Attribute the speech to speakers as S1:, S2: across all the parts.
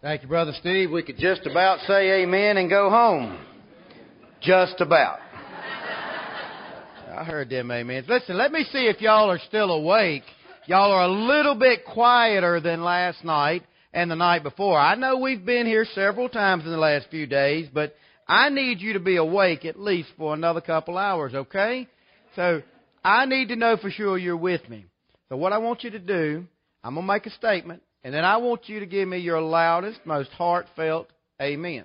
S1: Thank you, Brother Steve. We could just about say amen and go home. Just about. I heard them amens. Listen, let me see if y'all are still awake. Y'all are a little bit quieter than last night and the night before. I know we've been here several times in the last few days, but I need you to be awake at least for another couple hours, okay? So I need to know for sure you're with me. So what I want you to do, I'm going to make a statement, and then I want you to give me your loudest, most heartfelt amen.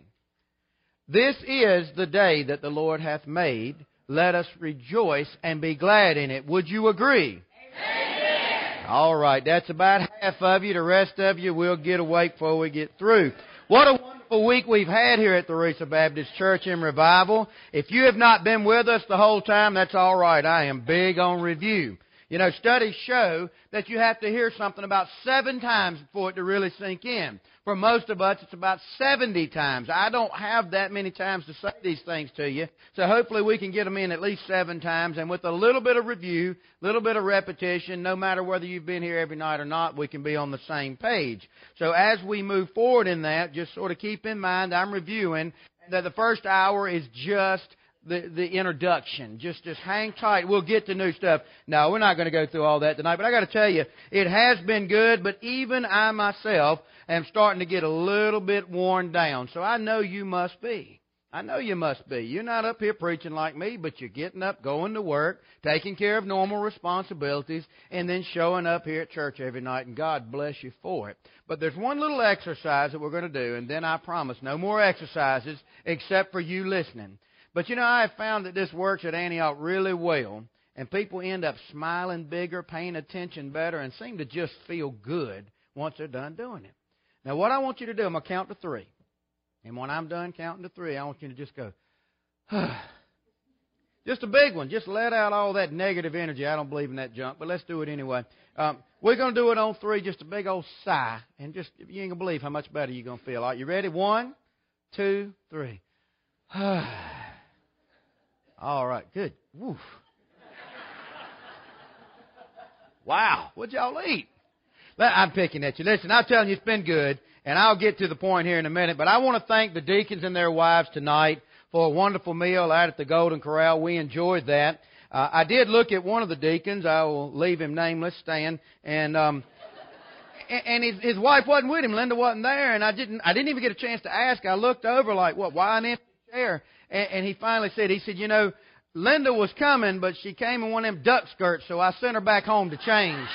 S1: This is the day that the Lord hath made. Let us rejoice and be glad in it. Would you agree?
S2: Amen.
S1: All right, that's about half of you. The rest of you will get awake before we get through. What a wonderful week we've had here at the Theresa Baptist Church in Revival. If you have not been with us the whole time, that's all right. I am big on review. You know, studies show that you have to hear something about seven times for it to really sink in. For most of us, it's about 70 times. I don't have that many times to say these things to you. So hopefully we can get them in at least seven times. And with a little bit of review, a little bit of repetition, no matter whether you've been here every night or not, we can be on the same page. So as we move forward in that, just sort of keep in mind I'm reviewing that the first hour is just the, the introduction. Just, just hang tight. We'll get to new stuff. No, we're not going to go through all that tonight, but I got to tell you, it has been good, but even I myself am starting to get a little bit worn down. So I know you must be. I know you must be. You're not up here preaching like me, but you're getting up, going to work, taking care of normal responsibilities, and then showing up here at church every night, and God bless you for it. But there's one little exercise that we're going to do, and then I promise no more exercises except for you listening. But you know, I have found that this works at Antioch really well, and people end up smiling bigger, paying attention better, and seem to just feel good once they're done doing it. Now, what I want you to do, I'm going to count to three. And when I'm done counting to three, I want you to just go, just a big one. Just let out all that negative energy. I don't believe in that junk, but let's do it anyway. Um, we're going to do it on three, just a big old sigh. And just, you ain't going to believe how much better you're going to feel. All right, you ready? One, two, three. All right, good. Woof. Wow, what'd y'all eat? I'm picking at you. Listen, I'm telling you, it's been good, and I'll get to the point here in a minute. But I want to thank the deacons and their wives tonight for a wonderful meal out at the Golden Corral. We enjoyed that. Uh, I did look at one of the deacons. I will leave him nameless, Stan, and um, and his, his wife wasn't with him. Linda wasn't there, and I didn't. I didn't even get a chance to ask. I looked over like, what? Why an empty chair? And, and he finally said, he said, you know, Linda was coming, but she came in one of them duck skirts, so I sent her back home to change.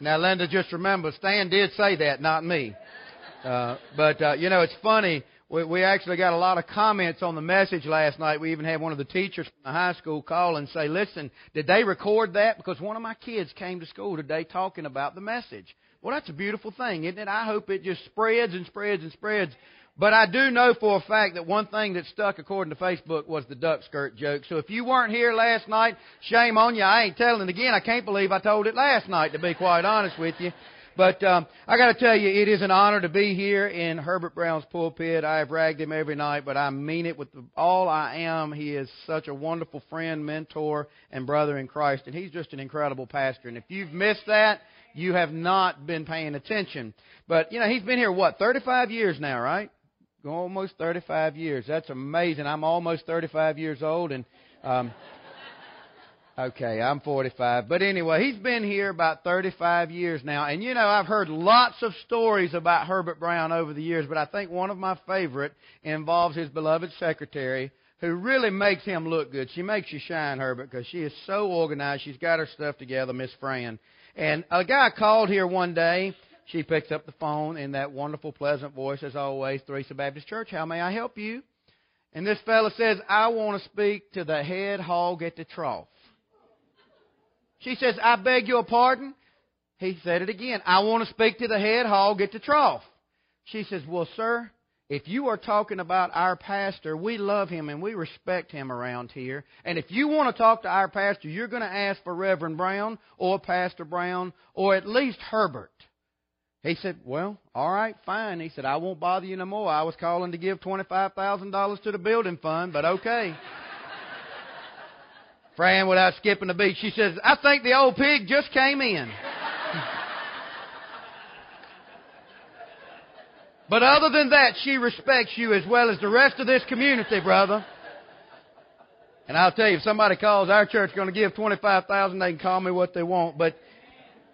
S1: now, Linda, just remember, Stan did say that, not me. Uh, but, uh, you know, it's funny. We, we actually got a lot of comments on the message last night. We even had one of the teachers from the high school call and say, listen, did they record that? Because one of my kids came to school today talking about the message. Well, that's a beautiful thing, isn't it? I hope it just spreads and spreads and spreads. But I do know for a fact that one thing that stuck according to Facebook was the duck skirt joke. So if you weren't here last night, shame on you. I ain't telling again. I can't believe I told it last night, to be quite honest with you. But um, I got to tell you, it is an honor to be here in Herbert Brown's pulpit. I have ragged him every night, but I mean it with all I am. He is such a wonderful friend, mentor, and brother in Christ, and he's just an incredible pastor. And if you've missed that, you have not been paying attention. But, you know, he's been here, what, 35 years now, right? Almost 35 years. That's amazing. I'm almost 35 years old, and, um, okay, I'm 45. But anyway, he's been here about 35 years now. And, you know, I've heard lots of stories about Herbert Brown over the years, but I think one of my favorite involves his beloved secretary, who really makes him look good. She makes you shine, Herbert, because she is so organized. She's got her stuff together, Miss Fran. And a guy called here one day. She picks up the phone in that wonderful, pleasant voice, as always, Theresa Baptist Church. How may I help you? And this fellow says, I want to speak to the head hog at the trough. She says, I beg your pardon. He said it again. I want to speak to the head hog at the trough. She says, Well, sir, if you are talking about our pastor, we love him and we respect him around here. And if you want to talk to our pastor, you're going to ask for Reverend Brown or Pastor Brown or at least Herbert. He said, Well, all right, fine. He said, I won't bother you no more. I was calling to give $25,000 to the building fund, but okay. Fran, without skipping a beat, she says, I think the old pig just came in. But other than that, she respects you as well as the rest of this community, brother. And I'll tell you, if somebody calls our church going to give 25000 they can call me what they want. But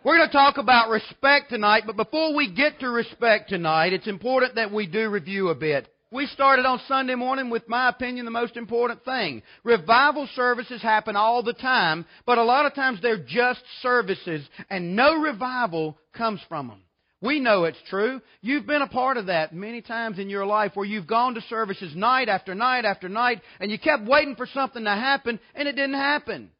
S1: we're going to talk about respect tonight. But before we get to respect tonight, it's important that we do review a bit. We started on Sunday morning with my opinion the most important thing. Revival services happen all the time, but a lot of times they're just services and no revival comes from them. We know it's true. You've been a part of that many times in your life where you've gone to services night after night after night and you kept waiting for something to happen and it didn't happen.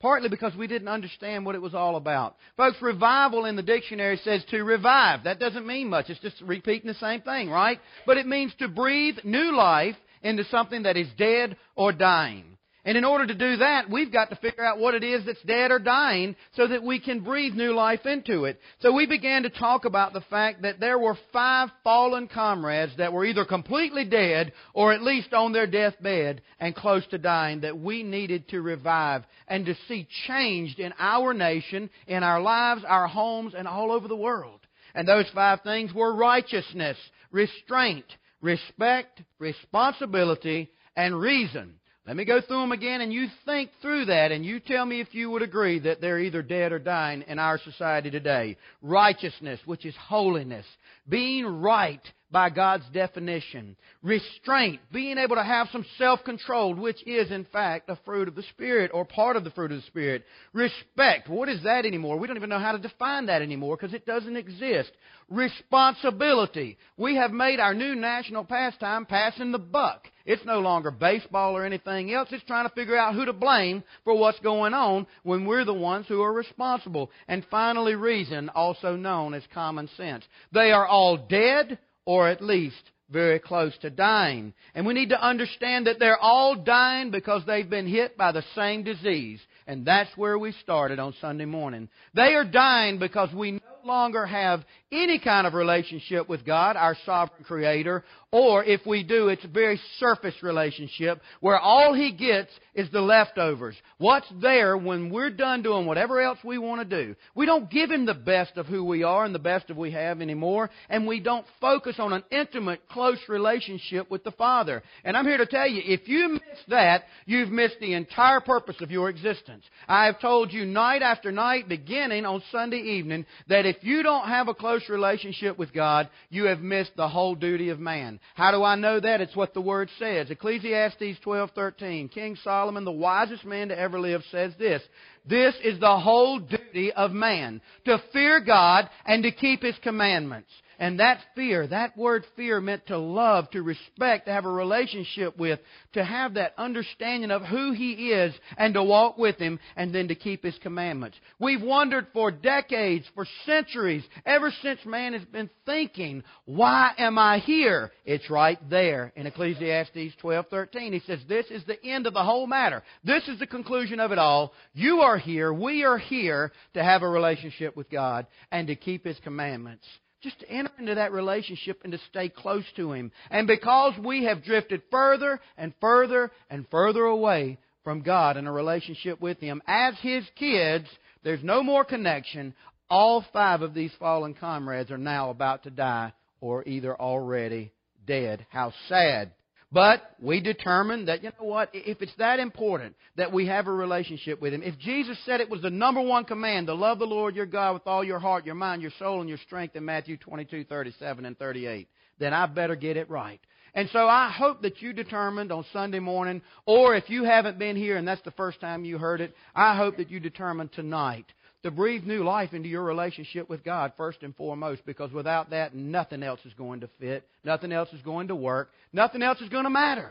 S1: Partly because we didn't understand what it was all about. Folks, revival in the dictionary says to revive. That doesn't mean much. It's just repeating the same thing, right? But it means to breathe new life into something that is dead or dying. And in order to do that, we've got to figure out what it is that's dead or dying so that we can breathe new life into it. So we began to talk about the fact that there were five fallen comrades that were either completely dead or at least on their deathbed and close to dying that we needed to revive and to see changed in our nation, in our lives, our homes, and all over the world. And those five things were righteousness, restraint, respect, responsibility, and reason. Let me go through them again and you think through that and you tell me if you would agree that they're either dead or dying in our society today. Righteousness, which is holiness. Being right by God's definition. Restraint, being able to have some self-control, which is in fact a fruit of the Spirit or part of the fruit of the Spirit. Respect, what is that anymore? We don't even know how to define that anymore because it doesn't exist. Responsibility. We have made our new national pastime passing the buck. It's no longer baseball or anything else. It's trying to figure out who to blame for what's going on when we're the ones who are responsible. And finally, reason, also known as common sense. They are all dead or at least very close to dying. And we need to understand that they're all dying because they've been hit by the same disease. And that's where we started on Sunday morning. They are dying because we no longer have any kind of relationship with God, our sovereign creator, or if we do, it's a very surface relationship where all he gets is the leftovers. What's there when we're done doing whatever else we want to do? We don't give him the best of who we are and the best of we have anymore, and we don't focus on an intimate, close relationship with the Father. And I'm here to tell you, if you miss that, you've missed the entire purpose of your existence. I have told you night after night, beginning on Sunday evening, that if you don't have a close relationship with God, you have missed the whole duty of man. How do I know that? It's what the Word says. Ecclesiastes 12:13. King Solomon, the wisest man to ever live, says this: This is the whole duty of man, to fear God and to keep His commandments. And that fear, that word fear meant to love, to respect, to have a relationship with, to have that understanding of who He is and to walk with Him and then to keep His commandments. We've wondered for decades, for centuries, ever since man has been thinking, why am I here? It's right there in Ecclesiastes 12:13. He says, this is the end of the whole matter. This is the conclusion of it all. You are here, we are here to have a relationship with God and to keep His commandments just to enter into that relationship and to stay close to Him. And because we have drifted further and further and further away from God in a relationship with Him, as His kids, there's no more connection. All five of these fallen comrades are now about to die or either already dead. How sad but we determined that, you know what, if it's that important that we have a relationship with Him, if Jesus said it was the number one command to love the Lord your God with all your heart, your mind, your soul, and your strength in Matthew 22, 37, and 38, then I better get it right. And so I hope that you determined on Sunday morning, or if you haven't been here and that's the first time you heard it, I hope that you determined tonight to breathe new life into your relationship with God first and foremost, because without that, nothing else is going to fit, nothing else is going to work, nothing else is going to matter.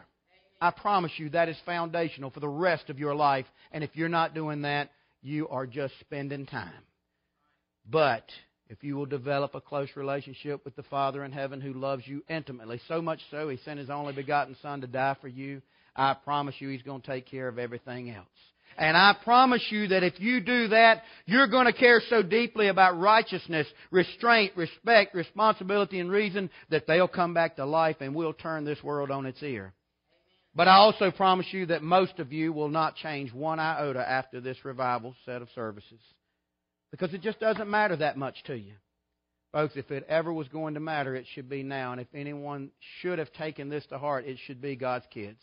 S1: I promise you that is foundational for the rest of your life, and if you're not doing that, you are just spending time. But if you will develop a close relationship with the Father in heaven who loves you intimately, so much so he sent his only begotten Son to die for you, I promise you he's going to take care of everything else. And I promise you that if you do that, you're going to care so deeply about righteousness, restraint, respect, responsibility, and reason that they'll come back to life and we'll turn this world on its ear. But I also promise you that most of you will not change one iota after this revival set of services. Because it just doesn't matter that much to you. Folks, if it ever was going to matter, it should be now. And if anyone should have taken this to heart, it should be God's kids.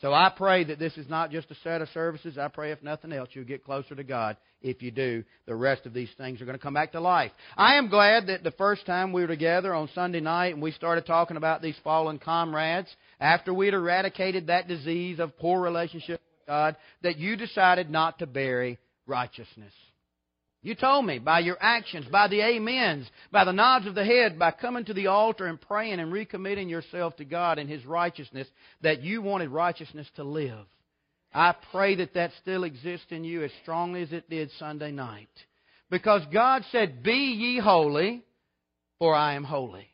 S1: So I pray that this is not just a set of services. I pray, if nothing else, you'll get closer to God. If you do, the rest of these things are going to come back to life. I am glad that the first time we were together on Sunday night and we started talking about these fallen comrades, after we'd eradicated that disease of poor relationship with God, that you decided not to bury righteousness. You told me by your actions, by the amens, by the nods of the head, by coming to the altar and praying and recommitting yourself to God and His righteousness, that you wanted righteousness to live. I pray that that still exists in you as strongly as it did Sunday night. Because God said, Be ye holy, for I am holy.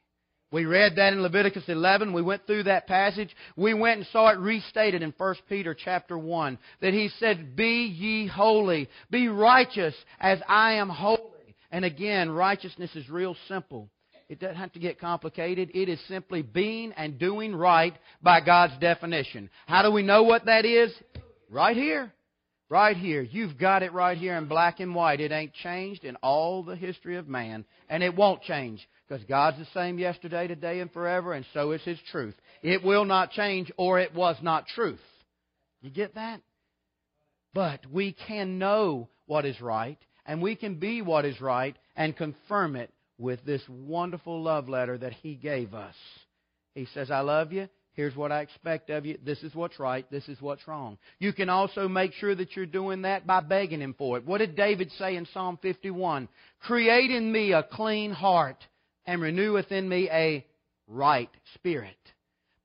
S1: We read that in Leviticus 11. We went through that passage. We went and saw it restated in 1 Peter chapter 1 that he said, "Be ye holy, be righteous as I am holy." And again, righteousness is real simple. It doesn't have to get complicated. It is simply being and doing right by God's definition. How do we know what that is? Right here. Right here. You've got it right here in black and white. It ain't changed in all the history of man, and it won't change because God's the same yesterday, today, and forever, and so is His truth. It will not change, or it was not truth. You get that? But we can know what is right, and we can be what is right, and confirm it with this wonderful love letter that He gave us. He says, I love you. Here's what I expect of you. This is what's right. This is what's wrong. You can also make sure that you're doing that by begging Him for it. What did David say in Psalm 51? Create in me a clean heart and renew within me a right spirit.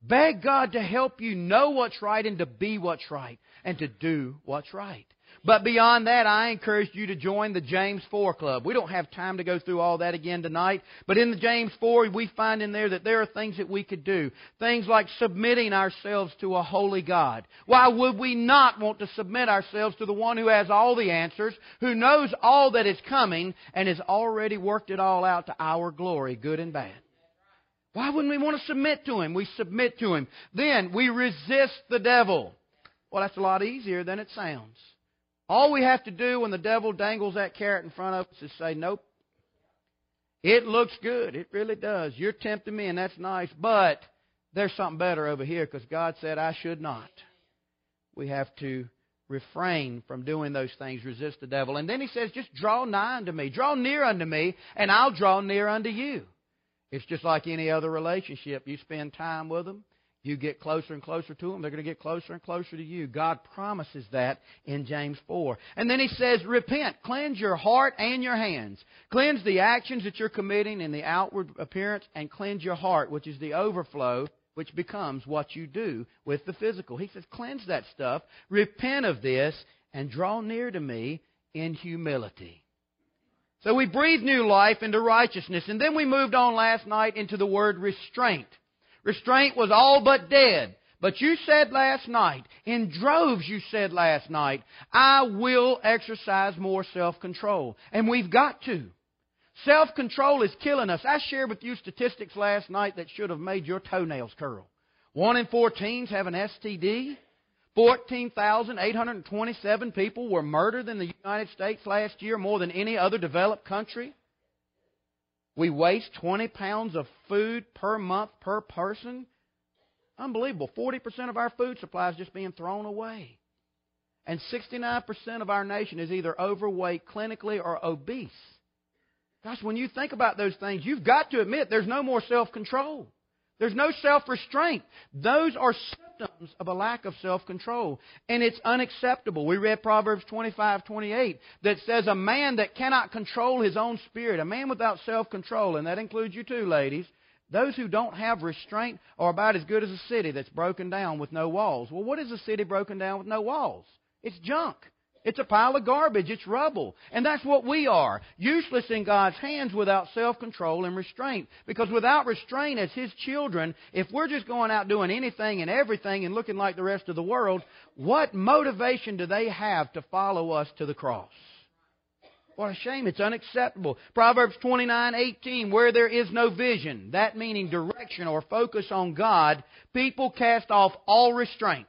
S1: Beg God to help you know what's right and to be what's right and to do what's right. But beyond that, I encourage you to join the James 4 Club. We don't have time to go through all that again tonight, but in the James 4, we find in there that there are things that we could do. Things like submitting ourselves to a holy God. Why would we not want to submit ourselves to the one who has all the answers, who knows all that is coming, and has already worked it all out to our glory, good and bad? Why wouldn't we want to submit to him? We submit to him. Then we resist the devil. Well, that's a lot easier than it sounds. All we have to do when the devil dangles that carrot in front of us is say, Nope. It looks good. It really does. You're tempting me, and that's nice, but there's something better over here because God said I should not. We have to refrain from doing those things, resist the devil. And then he says, just draw nigh unto me. Draw near unto me, and I'll draw near unto you. It's just like any other relationship. You spend time with them, you get closer and closer to them, they're going to get closer and closer to you. God promises that in James 4. And then he says, Repent, cleanse your heart and your hands. Cleanse the actions that you're committing in the outward appearance, and cleanse your heart, which is the overflow, which becomes what you do with the physical. He says, Cleanse that stuff, repent of this, and draw near to me in humility. So we breathed new life into righteousness, and then we moved on last night into the word restraint. Restraint was all but dead. But you said last night, in droves you said last night, I will exercise more self control. And we've got to. Self control is killing us. I shared with you statistics last night that should have made your toenails curl. One in four teens have an STD. 14,827 people were murdered in the United States last year, more than any other developed country. We waste 20 pounds of food per month per person. Unbelievable. 40% of our food supply is just being thrown away. And 69% of our nation is either overweight clinically or obese. Gosh, when you think about those things, you've got to admit there's no more self control. There's no self restraint. Those are symptoms of a lack of self control. And it's unacceptable. We read Proverbs 25 28 that says, A man that cannot control his own spirit, a man without self control, and that includes you too, ladies, those who don't have restraint are about as good as a city that's broken down with no walls. Well, what is a city broken down with no walls? It's junk. It's a pile of garbage. It's rubble. And that's what we are. Useless in God's hands without self control and restraint. Because without restraint as His children, if we're just going out doing anything and everything and looking like the rest of the world, what motivation do they have to follow us to the cross? What a shame. It's unacceptable. Proverbs 29:18 where there is no vision, that meaning direction or focus on God, people cast off all restraint.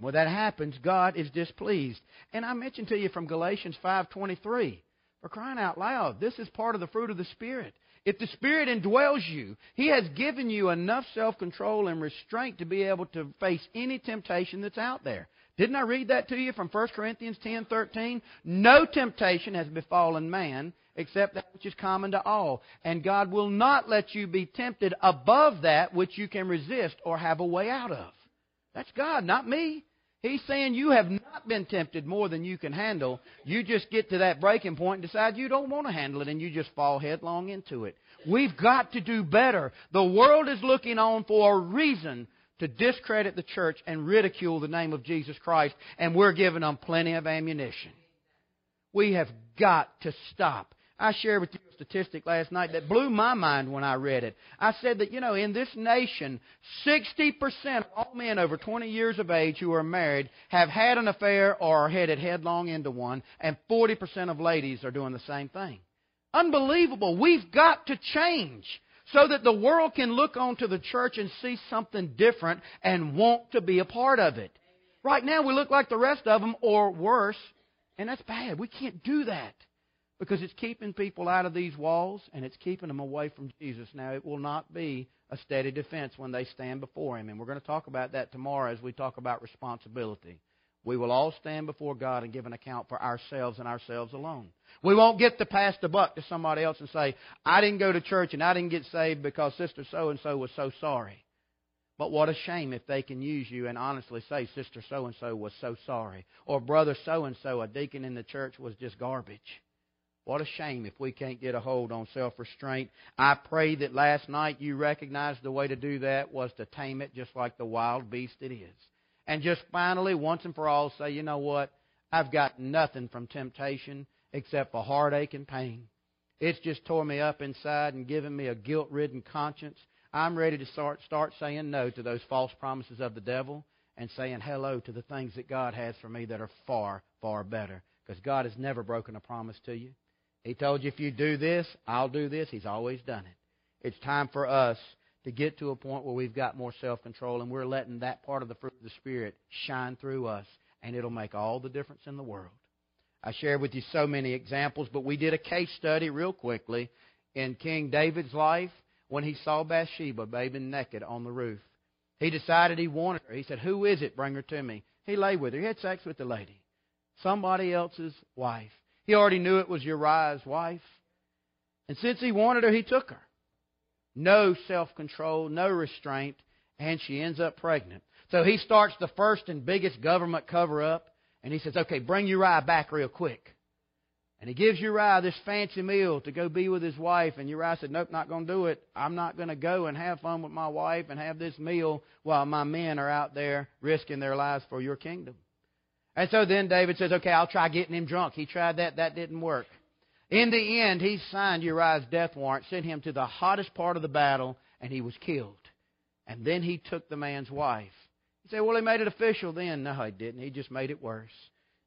S1: When that happens, God is displeased. And I mentioned to you from Galatians 5:23. For crying out loud, this is part of the fruit of the Spirit. If the Spirit indwells you, He has given you enough self control and restraint to be able to face any temptation that's out there. Didn't I read that to you from 1 Corinthians 10:13? No temptation has befallen man except that which is common to all, and God will not let you be tempted above that which you can resist or have a way out of. That's God, not me. He's saying you have not been tempted more than you can handle. You just get to that breaking point and decide you don't want to handle it and you just fall headlong into it. We've got to do better. The world is looking on for a reason to discredit the church and ridicule the name of Jesus Christ, and we're giving them plenty of ammunition. We have got to stop. I shared with you a statistic last night that blew my mind when I read it. I said that, you know, in this nation, 60% of all men over 20 years of age who are married have had an affair or are headed headlong into one, and 40% of ladies are doing the same thing. Unbelievable. We've got to change so that the world can look onto the church and see something different and want to be a part of it. Right now, we look like the rest of them or worse, and that's bad. We can't do that because it's keeping people out of these walls and it's keeping them away from Jesus. Now, it will not be a steady defense when they stand before Him, and we're going to talk about that tomorrow as we talk about responsibility. We will all stand before God and give an account for ourselves and ourselves alone. We won't get to pass the buck to somebody else and say, I didn't go to church and I didn't get saved because Sister so and so was so sorry. But what a shame if they can use you and honestly say, Sister so and so was so sorry. Or Brother so and so, a deacon in the church, was just garbage. What a shame if we can't get a hold on self restraint. I pray that last night you recognized the way to do that was to tame it just like the wild beast it is. And just finally, once and for all, say, you know what? I've got nothing from temptation except for heartache and pain. It's just tore me up inside and given me a guilt ridden conscience. I'm ready to start, start saying no to those false promises of the devil and saying hello to the things that God has for me that are far, far better. Because God has never broken a promise to you. He told you if you do this, I'll do this. He's always done it. It's time for us to get to a point where we've got more self control and we're letting that part of the fruit of the Spirit shine through us, and it'll make all the difference in the world. I shared with you so many examples, but we did a case study real quickly in King David's life when he saw Bathsheba bathing naked on the roof. He decided he wanted her. He said, Who is it? Bring her to me. He lay with her. He had sex with the lady. Somebody else's wife. He already knew it was Uriah's wife. And since he wanted her, he took her no self control, no restraint, and she ends up pregnant. So he starts the first and biggest government cover up, and he says, Okay, bring Uriah back real quick. And he gives Uriah this fancy meal to go be with his wife. And Uriah said, Nope, not going to do it. I'm not going to go and have fun with my wife and have this meal while my men are out there risking their lives for your kingdom. And so then David says, Okay, I'll try getting him drunk. He tried that, that didn't work. In the end, he signed Uriah's death warrant, sent him to the hottest part of the battle, and he was killed. And then he took the man's wife. You say, well, he made it official then. No, he didn't. He just made it worse.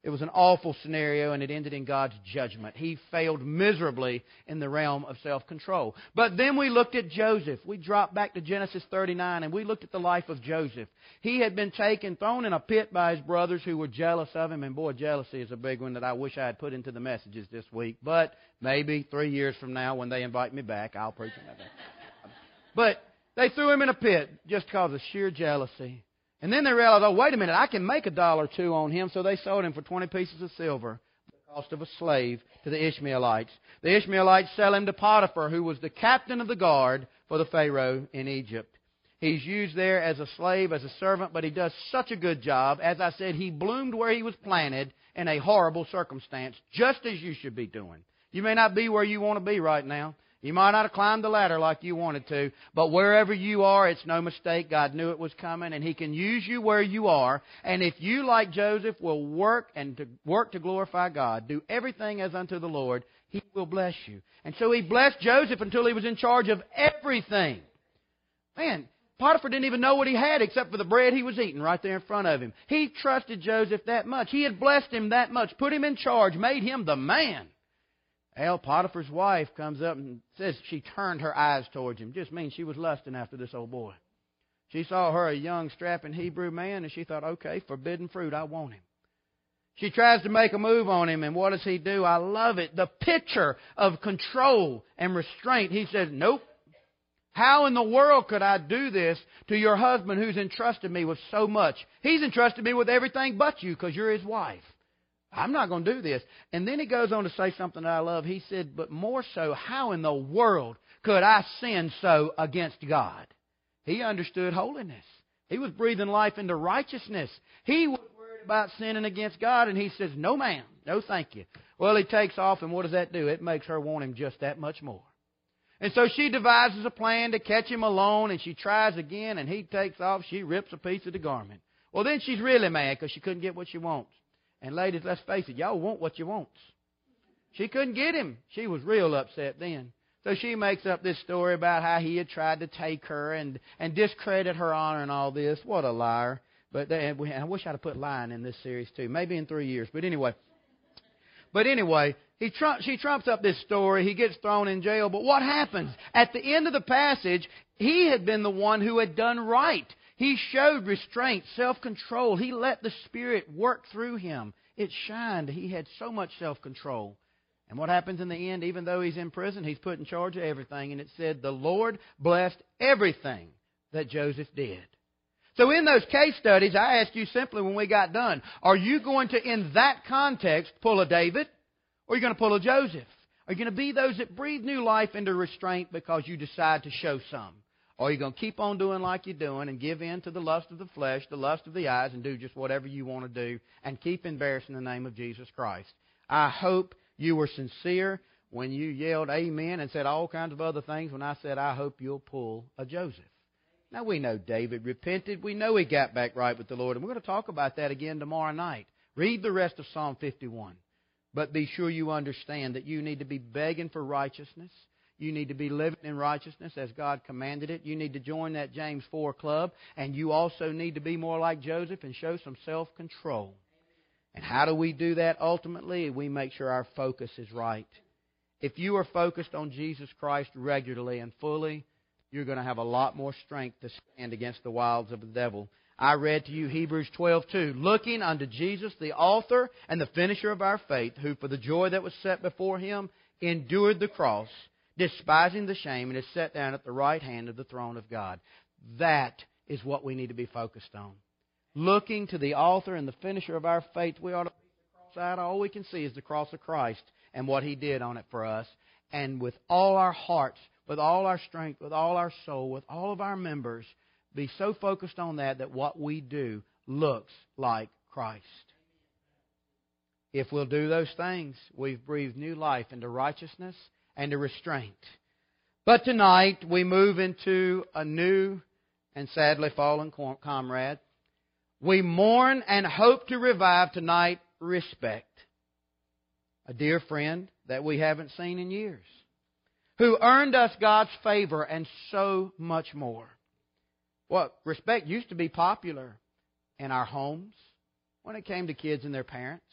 S1: It was an awful scenario, and it ended in God's judgment. He failed miserably in the realm of self control. But then we looked at Joseph. We dropped back to Genesis 39, and we looked at the life of Joseph. He had been taken, thrown in a pit by his brothers who were jealous of him, and boy, jealousy is a big one that I wish I had put into the messages this week. But maybe three years from now, when they invite me back, I'll preach on that. But they threw him in a pit just because of sheer jealousy. And then they realized, oh, wait a minute, I can make a dollar or two on him, so they sold him for 20 pieces of silver, the cost of a slave, to the Ishmaelites. The Ishmaelites sell him to Potiphar, who was the captain of the guard for the Pharaoh in Egypt. He's used there as a slave, as a servant, but he does such a good job. As I said, he bloomed where he was planted in a horrible circumstance, just as you should be doing. You may not be where you want to be right now. You might not have climbed the ladder like you wanted to, but wherever you are, it's no mistake. God knew it was coming, and He can use you where you are. And if you, like Joseph, will work and to work to glorify God, do everything as unto the Lord, He will bless you. And so He blessed Joseph until he was in charge of everything. Man, Potiphar didn't even know what he had except for the bread he was eating right there in front of him. He trusted Joseph that much. He had blessed him that much, put him in charge, made him the man. El Potiphar's wife comes up and says she turned her eyes towards him. Just means she was lusting after this old boy. She saw her a young, strapping Hebrew man, and she thought, okay, forbidden fruit, I want him. She tries to make a move on him, and what does he do? I love it. The picture of control and restraint. He says, Nope. How in the world could I do this to your husband who's entrusted me with so much? He's entrusted me with everything but you because you're his wife. I'm not going to do this. And then he goes on to say something that I love. He said, But more so, how in the world could I sin so against God? He understood holiness. He was breathing life into righteousness. He was worried about sinning against God, and he says, No, ma'am. No, thank you. Well, he takes off, and what does that do? It makes her want him just that much more. And so she devises a plan to catch him alone, and she tries again, and he takes off. She rips a piece of the garment. Well, then she's really mad because she couldn't get what she wants. And ladies, let's face it, y'all want what you wants. She couldn't get him. She was real upset then. So she makes up this story about how he had tried to take her and, and discredit her honor and all this. What a liar. But they, I wish I'd have put lying in this series too. Maybe in three years. But anyway. But anyway, he trump, she trumps up this story. He gets thrown in jail. But what happens? At the end of the passage, he had been the one who had done right. He showed restraint, self control. He let the Spirit work through him. It shined. He had so much self control. And what happens in the end, even though he's in prison, he's put in charge of everything. And it said, the Lord blessed everything that Joseph did. So in those case studies, I asked you simply when we got done, are you going to, in that context, pull a David? Or are you going to pull a Joseph? Are you going to be those that breathe new life into restraint because you decide to show some? Or are you going to keep on doing like you're doing and give in to the lust of the flesh, the lust of the eyes, and do just whatever you want to do and keep embarrassing the name of Jesus Christ? I hope you were sincere when you yelled amen and said all kinds of other things when I said, I hope you'll pull a Joseph. Now we know David repented. We know he got back right with the Lord. And we're going to talk about that again tomorrow night. Read the rest of Psalm 51. But be sure you understand that you need to be begging for righteousness. You need to be living in righteousness as God commanded it. You need to join that James 4 club. And you also need to be more like Joseph and show some self control. And how do we do that ultimately? We make sure our focus is right. If you are focused on Jesus Christ regularly and fully, you're going to have a lot more strength to stand against the wiles of the devil. I read to you Hebrews 12:2, looking unto Jesus, the author and the finisher of our faith, who for the joy that was set before him endured the cross, despising the shame, and is set down at the right hand of the throne of God. That is what we need to be focused on looking to the author and the finisher of our faith, we ought to out. All we can see is the cross of Christ and what He did on it for us. And with all our hearts, with all our strength, with all our soul, with all of our members, be so focused on that that what we do looks like Christ. If we'll do those things, we've breathed new life into righteousness and a restraint. But tonight we move into a new and sadly fallen comrade. We mourn and hope to revive tonight respect. A dear friend that we haven't seen in years, who earned us God's favor and so much more. Well, respect used to be popular in our homes when it came to kids and their parents.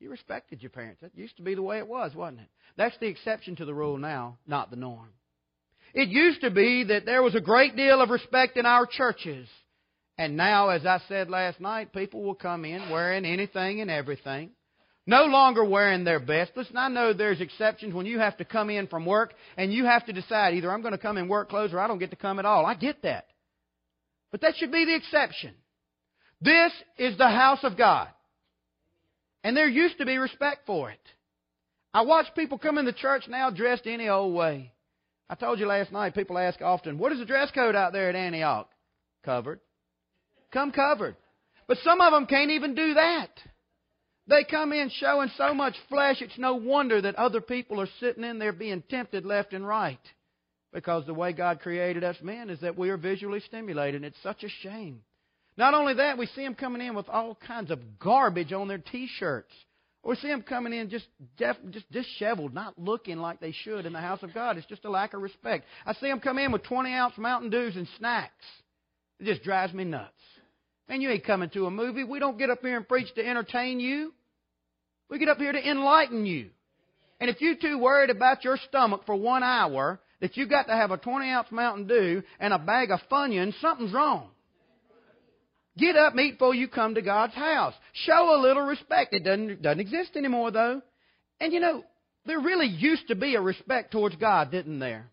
S1: You respected your parents. That used to be the way it was, wasn't it? That's the exception to the rule now, not the norm. It used to be that there was a great deal of respect in our churches and now, as I said last night, people will come in wearing anything and everything. No longer wearing their best. Listen, I know there's exceptions when you have to come in from work and you have to decide either I'm going to come in work clothes or I don't get to come at all. I get that. But that should be the exception. This is the house of God. And there used to be respect for it. I watch people come in the church now dressed any old way. I told you last night, people ask often, what is the dress code out there at Antioch? Covered. Come covered. But some of them can't even do that. They come in showing so much flesh, it's no wonder that other people are sitting in there being tempted left and right. Because the way God created us men is that we are visually stimulated. And it's such a shame. Not only that, we see them coming in with all kinds of garbage on their T-shirts. Or we see them coming in just def, just disheveled, not looking like they should in the house of God. It's just a lack of respect. I see them come in with 20 ounce Mountain Dews and snacks. It just drives me nuts. Man, you ain't coming to a movie. We don't get up here and preach to entertain you. We get up here to enlighten you. And if you're too worried about your stomach for one hour, that you got to have a 20 ounce Mountain Dew and a bag of Funyuns, something's wrong. Get up, meet before you come to God's house. Show a little respect. It doesn't, doesn't exist anymore, though. And you know, there really used to be a respect towards God, didn't there?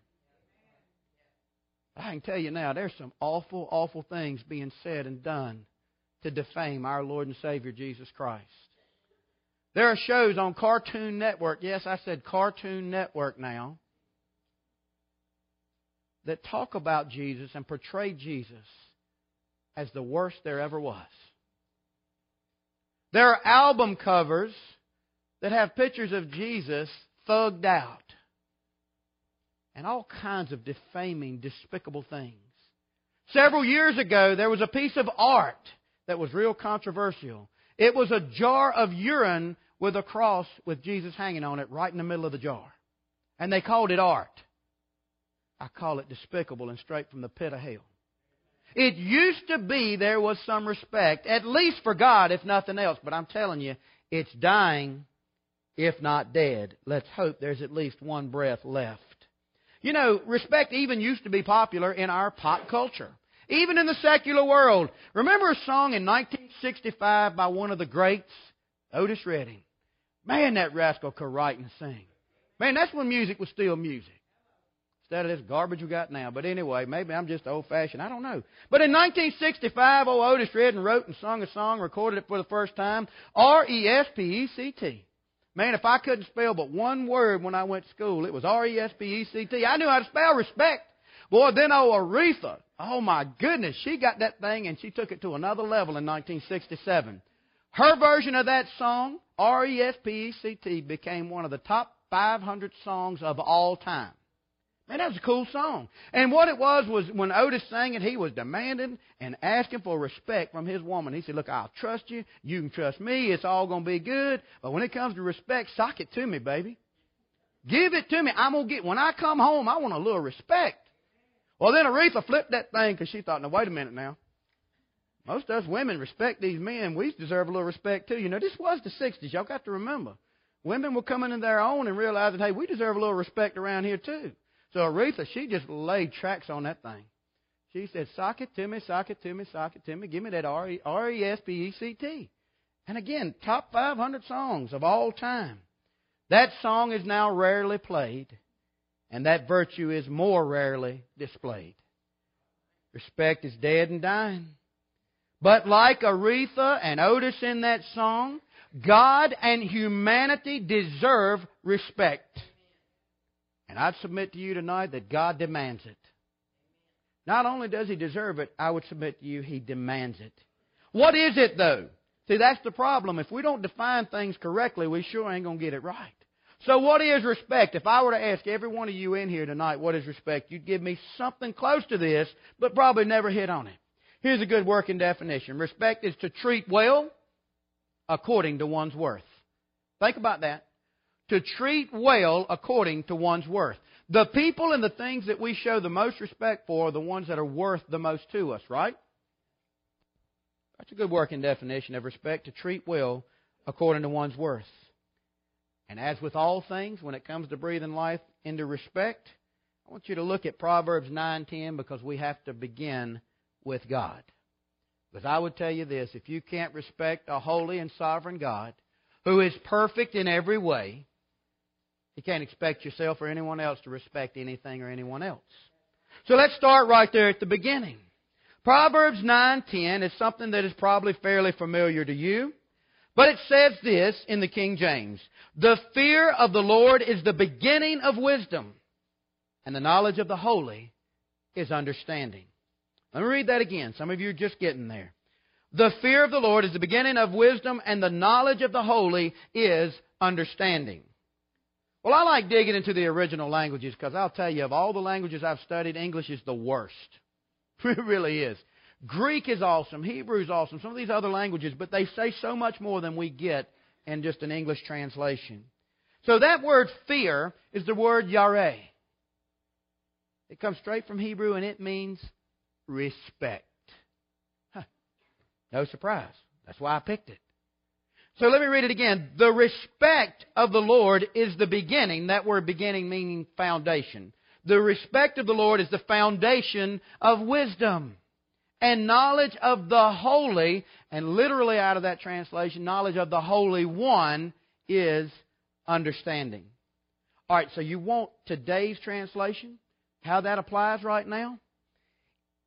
S1: I can tell you now, there's some awful, awful things being said and done to defame our Lord and Savior Jesus Christ. There are shows on Cartoon Network, yes, I said Cartoon Network now, that talk about Jesus and portray Jesus as the worst there ever was. There are album covers that have pictures of Jesus thugged out and all kinds of defaming, despicable things. Several years ago, there was a piece of art that was real controversial. It was a jar of urine with a cross with Jesus hanging on it right in the middle of the jar. And they called it art. I call it despicable and straight from the pit of hell. It used to be there was some respect, at least for God, if nothing else. But I'm telling you, it's dying, if not dead. Let's hope there's at least one breath left. You know, respect even used to be popular in our pop culture, even in the secular world. Remember a song in 1965 by one of the greats, Otis Redding? Man, that rascal could write and sing. Man, that's when music was still music. Instead of this garbage we got now. But anyway, maybe I'm just old fashioned. I don't know. But in 1965, old Otis Redding wrote and sung a song, recorded it for the first time. R E S P E C T. Man, if I couldn't spell but one word when I went to school, it was R E S P E C T. I knew how to spell respect. Boy, then old Aretha, oh my goodness, she got that thing and she took it to another level in 1967. Her version of that song, R E S P E C T, became one of the top 500 songs of all time. Man, that was a cool song. And what it was was when Otis sang it, he was demanding and asking for respect from his woman. He said, Look, I'll trust you. You can trust me. It's all going to be good. But when it comes to respect, sock it to me, baby. Give it to me. I'm going to get, when I come home, I want a little respect. Well, then Aretha flipped that thing because she thought, now, wait a minute now. Most of us women respect these men. We deserve a little respect too. You know, this was the 60s. Y'all got to remember. Women were coming in their own and realizing, hey, we deserve a little respect around here too. So Aretha, she just laid tracks on that thing. She said, Sock it to me, sock it to me, sock it to me. Give me that R E S P E C T. And again, top 500 songs of all time. That song is now rarely played, and that virtue is more rarely displayed. Respect is dead and dying. But like Aretha and Otis in that song, God and humanity deserve respect. And I'd submit to you tonight that God demands it. Not only does He deserve it, I would submit to you He demands it. What is it, though? See, that's the problem. If we don't define things correctly, we sure ain't going to get it right. So, what is respect? If I were to ask every one of you in here tonight, what is respect? You'd give me something close to this, but probably never hit on it. Here's a good working definition respect is to treat well according to one's worth. Think about that to treat well according to one's worth. The people and the things that we show the most respect for are the ones that are worth the most to us, right? That's a good working definition of respect, to treat well according to one's worth. And as with all things, when it comes to breathing life into respect, I want you to look at Proverbs 9:10 because we have to begin with God. Because I would tell you this, if you can't respect a holy and sovereign God who is perfect in every way, you can't expect yourself or anyone else to respect anything or anyone else. So let's start right there at the beginning. Proverbs 9:10 is something that is probably fairly familiar to you, but it says this in the King James: "The fear of the Lord is the beginning of wisdom, and the knowledge of the holy is understanding." Let me read that again. Some of you are just getting there. The fear of the Lord is the beginning of wisdom, and the knowledge of the holy is understanding. Well, I like digging into the original languages because I'll tell you, of all the languages I've studied, English is the worst. It really is. Greek is awesome. Hebrew is awesome. Some of these other languages, but they say so much more than we get in just an English translation. So that word fear is the word yareh. It comes straight from Hebrew and it means respect. Huh. No surprise. That's why I picked it. So let me read it again. The respect of the Lord is the beginning. That word beginning meaning foundation. The respect of the Lord is the foundation of wisdom. and knowledge of the holy, and literally out of that translation, knowledge of the Holy One is understanding. All right, so you want today's translation? How that applies right now?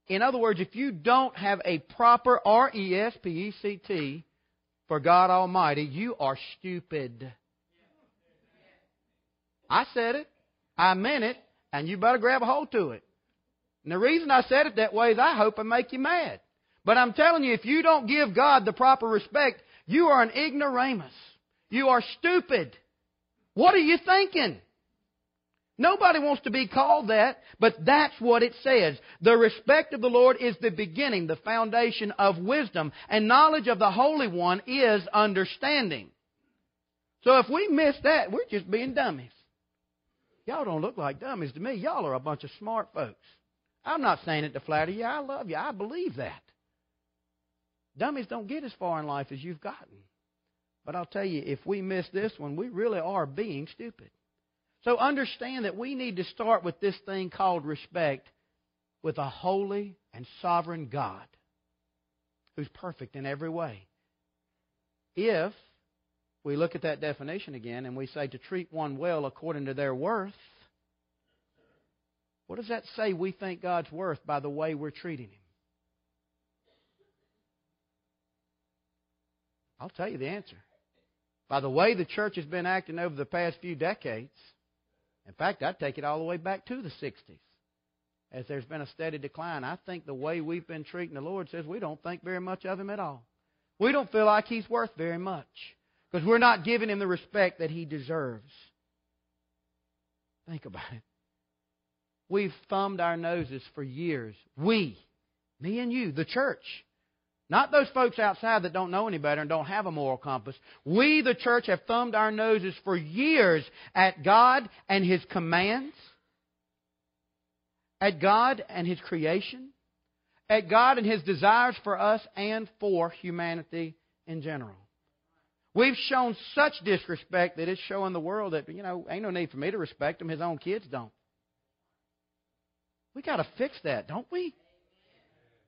S1: In other words, if you don't have a proper R E S P E C T for God Almighty, you are stupid. I said it, I meant it, and you better grab a hold to it. And the reason I said it that way is I hope I make you mad. But I'm telling you, if you don't give God the proper respect, you are an ignoramus. You are stupid. What are you thinking? Nobody wants to be called that, but that's what it says. The respect of the Lord is the beginning, the foundation of wisdom, and knowledge of the Holy One is understanding. So if we miss that, we're just being dummies. Y'all don't look like dummies to me. Y'all are a bunch of smart folks. I'm not saying it to flatter you. I love you. I believe that. Dummies don't get as far in life as you've gotten. But I'll tell you, if we miss this one, we really are being stupid. So understand that we need to start with this thing called respect with a holy and sovereign God who's perfect in every way. If we look at that definition again and we say to treat one well according to their worth, what does that say we think God's worth by the way we're treating Him? I'll tell you the answer. By the way the church has been acting over the past few decades, in fact, I'd take it all the way back to the 60s. As there's been a steady decline, I think the way we've been treating the Lord says we don't think very much of Him at all. We don't feel like He's worth very much because we're not giving Him the respect that He deserves. Think about it. We've thumbed our noses for years. We, me and you, the church, not those folks outside that don't know any better and don't have a moral compass. We, the church, have thumbed our noses for years at God and His commands, at God and His creation, at God and His desires for us and for humanity in general. We've shown such disrespect that it's showing the world that, you know, ain't no need for me to respect Him. His own kids don't. We got to fix that, don't we?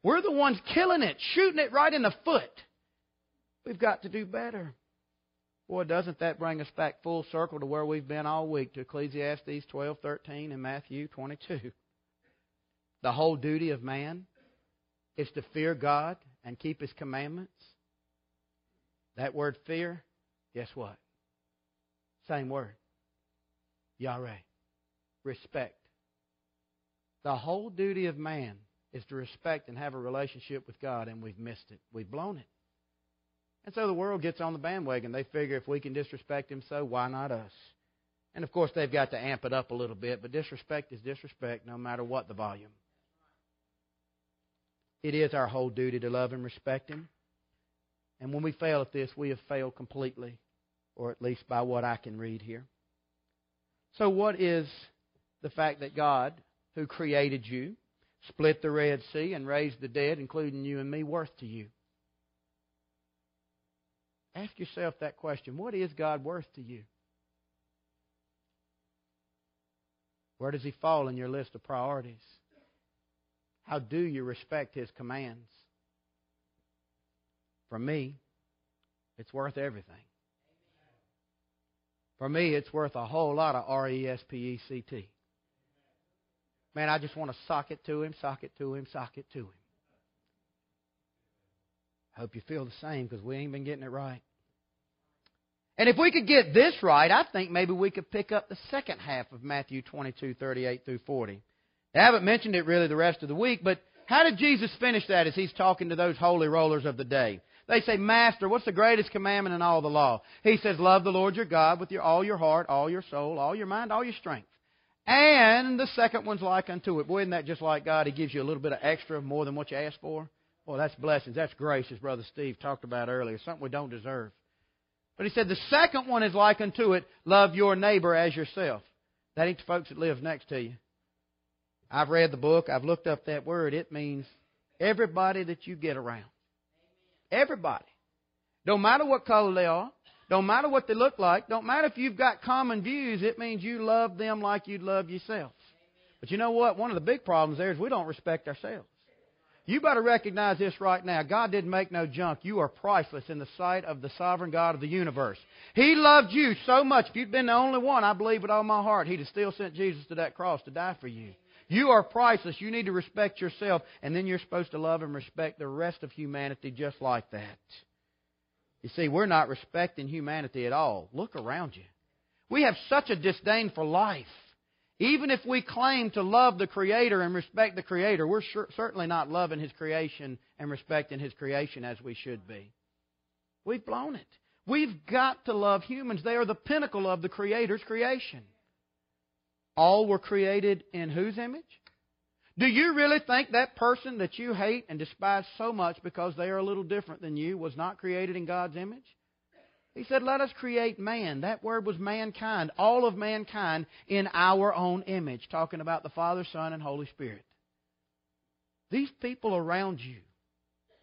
S1: We're the ones killing it, shooting it right in the foot. We've got to do better. Boy, doesn't that bring us back full circle to where we've been all week to Ecclesiastes 12:13 and Matthew 22. The whole duty of man is to fear God and keep his commandments. That word fear, guess what? Same word. Yahweh. Respect. The whole duty of man is to respect and have a relationship with God, and we've missed it. We've blown it. And so the world gets on the bandwagon. They figure if we can disrespect Him, so why not us? And of course, they've got to amp it up a little bit, but disrespect is disrespect no matter what the volume. It is our whole duty to love and respect Him. And when we fail at this, we have failed completely, or at least by what I can read here. So, what is the fact that God, who created you, split the Red Sea, and raised the dead, including you and me, worth to you? Ask yourself that question. What is God worth to you? Where does He fall in your list of priorities? How do you respect His commands? For me, it's worth everything. For me, it's worth a whole lot of R E S P E C T. Man, I just want to sock it to him, sock it to him, sock it to him. I hope you feel the same because we ain't been getting it right. And if we could get this right, I think maybe we could pick up the second half of Matthew 22, 38 through 40. I haven't mentioned it really the rest of the week, but how did Jesus finish that as he's talking to those holy rollers of the day? They say, Master, what's the greatest commandment in all the law? He says, Love the Lord your God with your, all your heart, all your soul, all your mind, all your strength. And the second one's like unto it. Boy, isn't that just like God? He gives you a little bit of extra, more than what you asked for. Well, that's blessings. That's grace, as Brother Steve talked about earlier. Something we don't deserve. But he said the second one is like unto it, love your neighbor as yourself. That ain't the folks that live next to you. I've read the book. I've looked up that word. It means everybody that you get around. Everybody. Don't matter what color they are. Don't matter what they look like. Don't matter if you've got common views. It means you love them like you'd love yourself. But you know what? One of the big problems there is we don't respect ourselves. You better recognize this right now. God didn't make no junk. You are priceless in the sight of the sovereign God of the universe. He loved you so much. If you'd been the only one, I believe with all my heart, He'd have still sent Jesus to that cross to die for you. You are priceless. You need to respect yourself, and then you're supposed to love and respect the rest of humanity just like that. You see, we're not respecting humanity at all. Look around you. We have such a disdain for life. Even if we claim to love the Creator and respect the Creator, we're sure, certainly not loving His creation and respecting His creation as we should be. We've blown it. We've got to love humans. They are the pinnacle of the Creator's creation. All were created in whose image? Do you really think that person that you hate and despise so much because they are a little different than you was not created in God's image? He said, Let us create man. That word was mankind, all of mankind in our own image, talking about the Father, Son, and Holy Spirit. These people around you,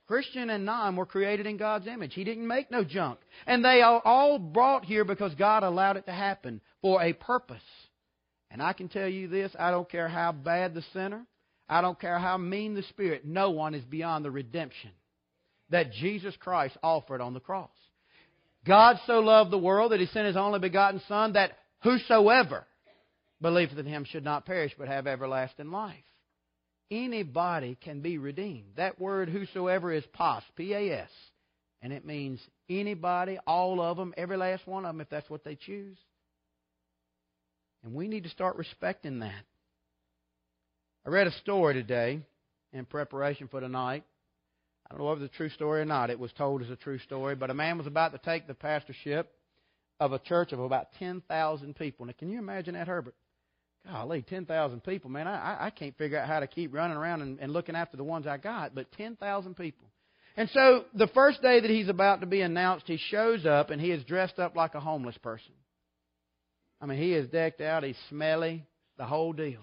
S1: Christian and non, were created in God's image. He didn't make no junk. And they are all brought here because God allowed it to happen for a purpose. And I can tell you this I don't care how bad the sinner, I don't care how mean the spirit, no one is beyond the redemption that Jesus Christ offered on the cross. God so loved the world that he sent his only begotten Son that whosoever believeth in him should not perish but have everlasting life. Anybody can be redeemed. That word whosoever is pas, P A S, and it means anybody, all of them, every last one of them if that's what they choose. And we need to start respecting that. I read a story today in preparation for tonight. I don't know if it's a true story or not. It was told as a true story, but a man was about to take the pastorship of a church of about 10,000 people. Now, can you imagine that, Herbert? Golly, 10,000 people, man. I, I can't figure out how to keep running around and, and looking after the ones I got, but 10,000 people. And so the first day that he's about to be announced, he shows up and he is dressed up like a homeless person. I mean, he is decked out, he's smelly, the whole deal.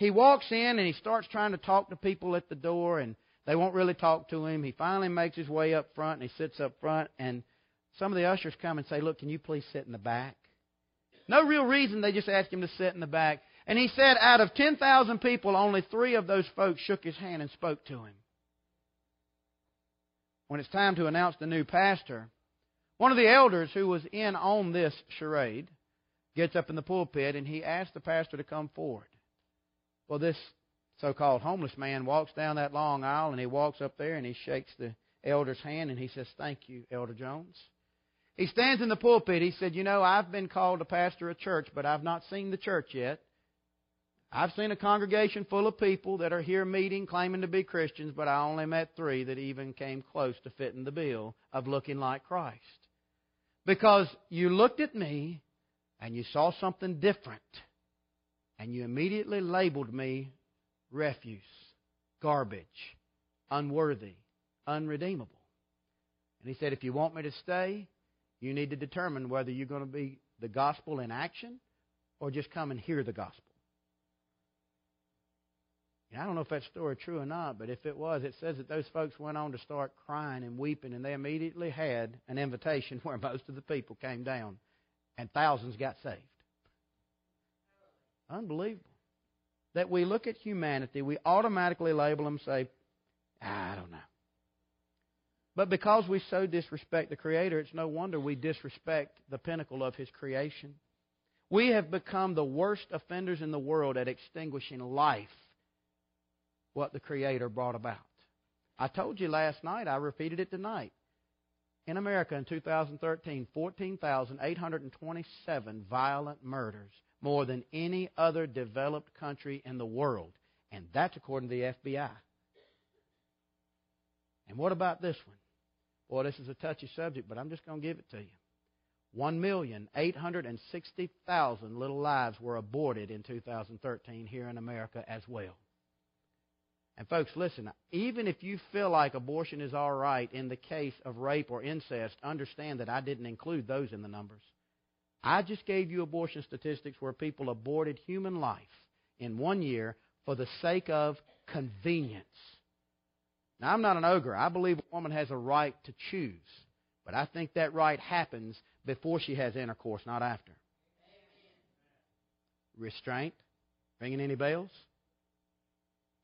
S1: He walks in and he starts trying to talk to people at the door, and they won't really talk to him. He finally makes his way up front and he sits up front, and some of the ushers come and say, Look, can you please sit in the back? No real reason, they just ask him to sit in the back. And he said, out of 10,000 people, only three of those folks shook his hand and spoke to him. When it's time to announce the new pastor, one of the elders who was in on this charade gets up in the pulpit and he asks the pastor to come forward. Well, this so called homeless man walks down that long aisle and he walks up there and he shakes the elder's hand and he says, Thank you, Elder Jones. He stands in the pulpit. He said, You know, I've been called to pastor a church, but I've not seen the church yet. I've seen a congregation full of people that are here meeting, claiming to be Christians, but I only met three that even came close to fitting the bill of looking like Christ. Because you looked at me and you saw something different, and you immediately labeled me refuse, garbage, unworthy, unredeemable. And he said, If you want me to stay, you need to determine whether you're going to be the gospel in action or just come and hear the gospel. I don't know if that story true or not, but if it was, it says that those folks went on to start crying and weeping, and they immediately had an invitation where most of the people came down, and thousands got saved. Unbelievable. That we look at humanity, we automatically label them, say, ah, I don't know. But because we so disrespect the Creator, it's no wonder we disrespect the pinnacle of His creation. We have become the worst offenders in the world at extinguishing life, what the Creator brought about. I told you last night, I repeated it tonight. In America in 2013, 14,827 violent murders, more than any other developed country in the world. And that's according to the FBI. And what about this one? Boy, this is a touchy subject, but I'm just going to give it to you. 1,860,000 little lives were aborted in 2013 here in America as well. And folks, listen, even if you feel like abortion is all right in the case of rape or incest, understand that I didn't include those in the numbers. I just gave you abortion statistics where people aborted human life in one year for the sake of convenience. Now, I'm not an ogre. I believe a woman has a right to choose. But I think that right happens before she has intercourse, not after. Restraint? Ringing any bells?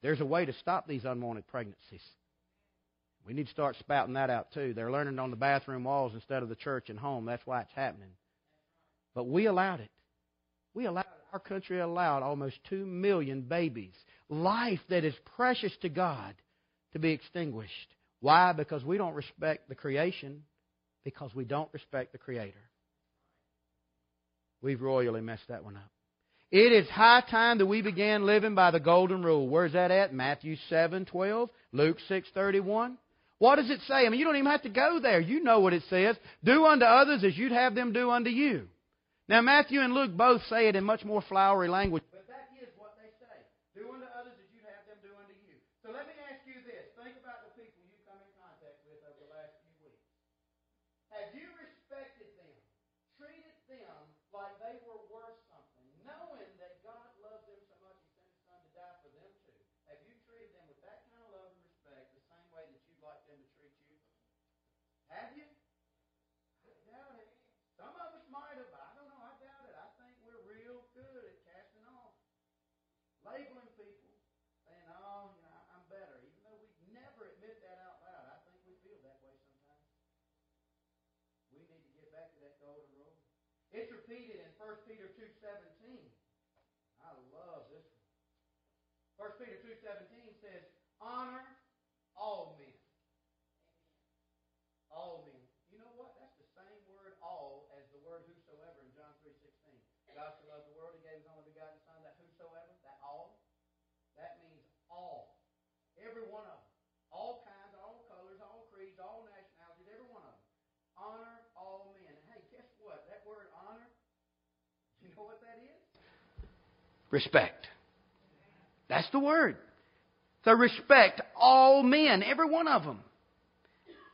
S1: There's a way to stop these unwanted pregnancies. We need to start spouting that out too. They're learning on the bathroom walls instead of the church and home. That's why it's happening. But we allowed it. We allowed our country allowed almost two million babies, life that is precious to God, to be extinguished. Why? Because we don't respect the creation, because we don't respect the Creator. We've royally messed that one up. It is high time that we began living by the golden rule. Where's that at? Matthew 7:12, Luke 6:31. What does it say? I mean, you don't even have to go there. You know what it says. Do unto others as you'd have them do unto you. Now, Matthew and Luke both say it in much more flowery language. But that is what they say. Do unto others as you'd have them do unto you. So let me ask you this. Think about the people you come in contact with over the last few weeks. Have you respected them, treated them like they were worth something, knowing that God loved them so much He sent His Son to die for them too? Have you treated them with that kind of love and respect the same way that you'd like them to treat you? Have you? I doubt it. Some of us might have, but I don't know. I doubt it. I think we're real good at casting off, labeling people, saying, "Oh, you know, I'm better," even though we never admit that out loud. I think we feel that way sometimes. We need to get back to that golden rule. It's repeated in 1 Peter 2.17. I love this one. 1 Peter 2.17 says, Honor all men. All men. You know what? That's the same word all as the word whosoever in John 3.16. God so loved the world, He gave His only begotten Son, that whosoever, that all, that means all. Every one of them. All kinds, all colors, all creeds, all nationalities, every one of them. Honor all men. And hey, guess what? That word honor, you know what that is? Respect. That's the word. So respect all men, every one of them.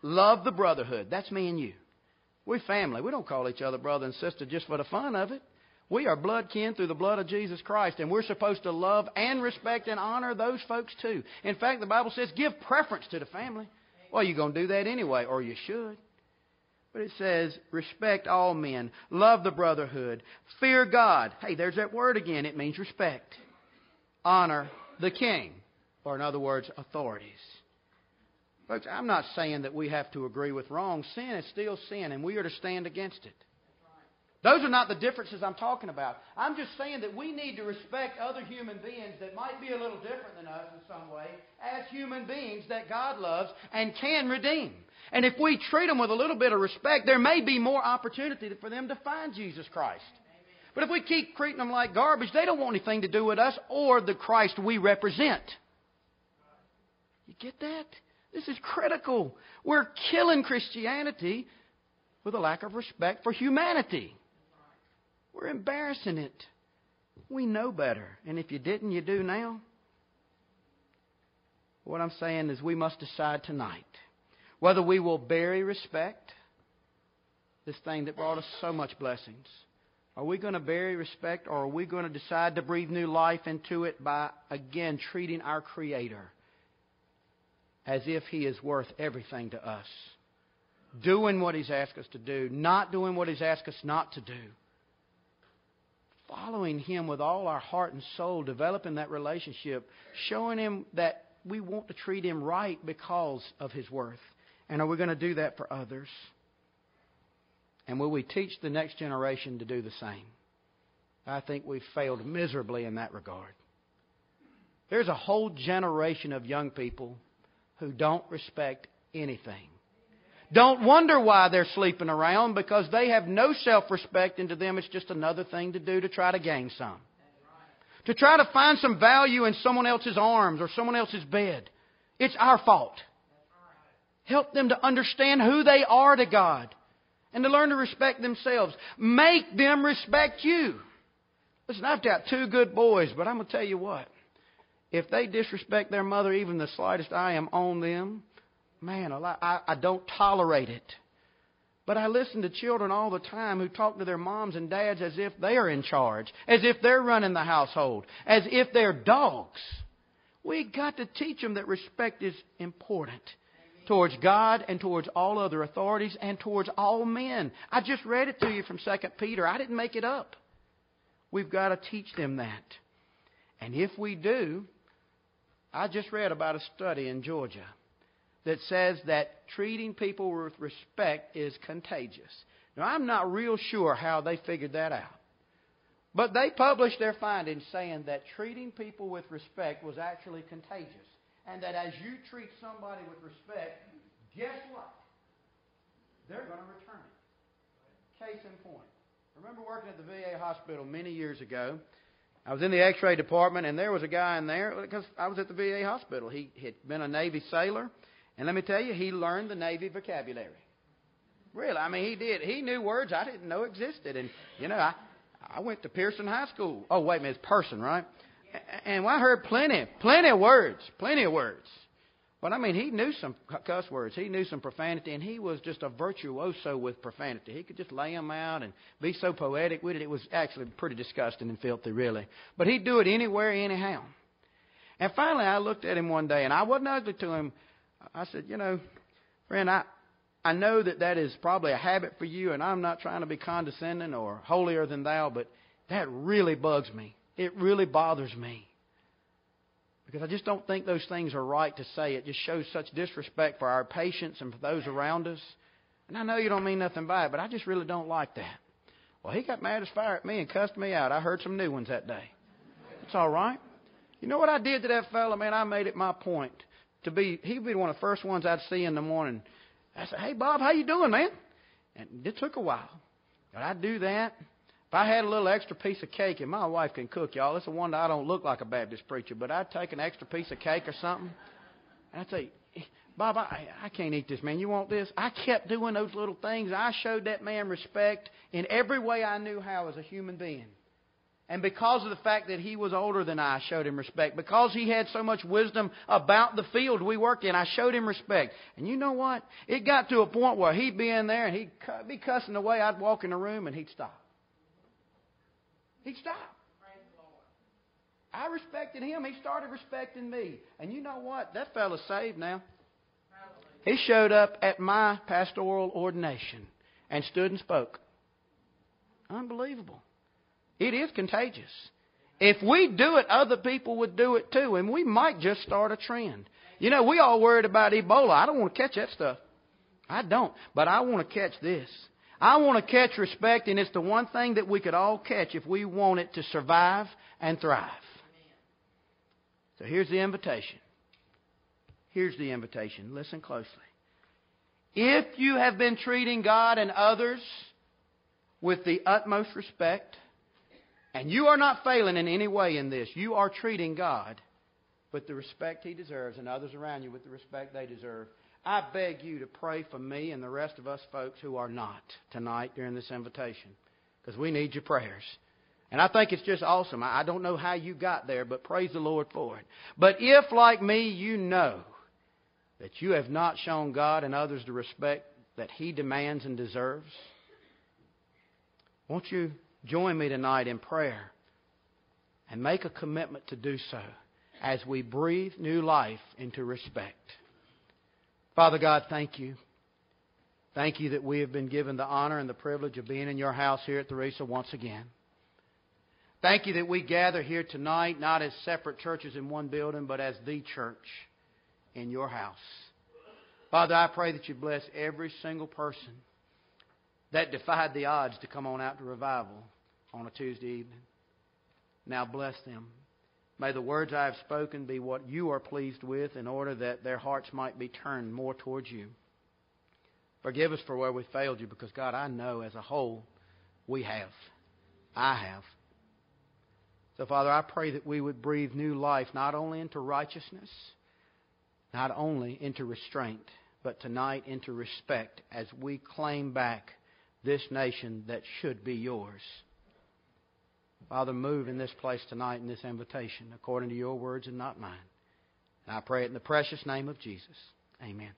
S1: Love the brotherhood. That's me and you. We're family. We don't call each other brother and sister just for the fun of it. We are blood kin through the blood of Jesus Christ, and we're supposed to love and respect and honor those folks too. In fact, the Bible says give preference to the family. Well, you're going to do that anyway, or you should. But it says, respect all men, love the brotherhood, fear God. Hey, there's that word again. It means respect. Honor the king, or in other words, authorities. Folks, I'm not saying that we have to agree with wrong. Sin is still sin, and we are to stand against it. Those are not the differences I'm talking about. I'm just saying that we need to respect other human beings that might be a little different than us in some way as human beings that God loves and can redeem. And if we treat them with a little bit of respect, there may be more opportunity for them to find Jesus Christ. But if we keep treating them like garbage, they don't want anything to do with us or the Christ we represent. You get that? This is critical. We're killing Christianity with a lack of respect for humanity. We're embarrassing it. We know better. And if you didn't, you do now. What I'm saying is we must decide tonight whether we will bury respect, this thing that brought us so much blessings. Are we going to bury respect or are we going to decide to breathe new life into it by, again, treating our Creator as if He is worth everything to us? Doing what He's asked us to do, not doing what He's asked us not to do. Following Him with all our heart and soul, developing that relationship, showing Him that we want to treat Him right because of His worth. And are we going to do that for others? And will we teach the next generation to do the same? I think we've failed miserably in that regard. There's a whole generation of young people who don't respect anything. Don't wonder why they're sleeping around because they have no self respect, and to them it's just another thing to do to try to gain some. To try to find some value in someone else's arms or someone else's bed. It's our fault. Help them to understand who they are to God and to learn to respect themselves. Make them respect you. Listen, I've got two good boys, but I'm going to tell you what. If they disrespect their mother even the slightest, I am on them. Man, I, I don't tolerate it. But I listen to children all the time who talk to their moms and dads as if they are in charge, as if they're running the household, as if they're dogs. We've got to teach them that respect is important towards God and towards all other authorities and towards all men. I just read it to you from 2 Peter. I didn't make it up. We've got to teach them that. And if we do, I just read about a study in Georgia that says that treating people with respect is contagious. Now, I'm not real sure how they figured that out. But they published their findings saying that treating people with respect was actually contagious. And that as you treat somebody with respect, guess what? They're going to return it. Case in point. I remember working at the VA hospital many years ago. I was in the x ray department, and there was a guy in there because I was at the VA hospital. He had been a Navy sailor, and let me tell you, he learned the Navy vocabulary. Really, I mean, he did. He knew words I didn't know existed. And, you know, I, I went to Pearson High School. Oh, wait a minute, it's Person, right? And I heard plenty, plenty of words, plenty of words. But I mean, he knew some cuss words. He knew some profanity, and he was just a virtuoso with profanity. He could just lay them out and be so poetic with it. It was actually pretty disgusting and filthy, really. But he'd do it anywhere, anyhow. And finally, I looked at him one day, and I wasn't ugly to him. I said, you know, friend, I I know that that is probably a habit for you, and I'm not trying to be condescending or holier than thou, but that really bugs me. It really bothers me. Because I just don't think those things are right to say. It just shows such disrespect for our patients and for those around us. And I know you don't mean nothing by it, but I just really don't like that. Well, he got mad as fire at me and cussed me out. I heard some new ones that day. It's all right. You know what I did to that fellow, man? I made it my point to be. He'd be one of the first ones I'd see in the morning I said, "Hey Bob, how you doing, man?" And it took a while, but I do that. If I had a little extra piece of cake, and my wife can cook, y'all. It's a wonder I don't look like a Baptist preacher, but I'd take an extra piece of cake or something, and I'd say, Bob, I, I can't eat this, man. You want this? I kept doing those little things. I showed that man respect in every way I knew how as a human being. And because of the fact that he was older than I, I showed him respect. Because he had so much wisdom about the field we worked in, I showed him respect. And you know what? It got to a point where he'd be in there and he'd be cussing away. I'd walk in the room and he'd stop. He'd stop. I respected him. He started respecting me. And you know what? That fellow's saved now. He showed up at my pastoral ordination and stood and spoke. Unbelievable. It is contagious. If we do it, other people would do it too, and we might just start a trend. You know, we all worried about Ebola. I don't want to catch that stuff. I don't. But I want to catch this. I want to catch respect, and it's the one thing that we could all catch if we want it to survive and thrive. So here's the invitation. Here's the invitation. Listen closely. If you have been treating God and others with the utmost respect, and you are not failing in any way in this. You are treating God with the respect He deserves and others around you with the respect they deserve. I beg you to pray for me and the rest of us folks who are not tonight during this invitation because we need your prayers. And I think it's just awesome. I don't know how you got there, but praise the Lord for it. But if, like me, you know that you have not shown God and others the respect that He demands and deserves, won't you join me tonight in prayer and make a commitment to do so as we breathe new life into respect. Father God, thank you. Thank you that we have been given the honor and the privilege of being in your house here at Theresa once again. Thank you that we gather here tonight not as separate churches in one building, but as the church in your house. Father, I pray that you bless every single person that defied the odds to come on out to revival on a Tuesday evening. Now bless them. May the words I have spoken be what you are pleased with in order that their hearts might be turned more towards you. Forgive us for where we failed you because, God, I know as a whole we have. I have. So, Father, I pray that we would breathe new life not only into righteousness, not only into restraint, but tonight into respect as we claim back this nation that should be yours. Father, move in this place tonight in this invitation according to your words and not mine. And I pray it in the precious name of Jesus. Amen.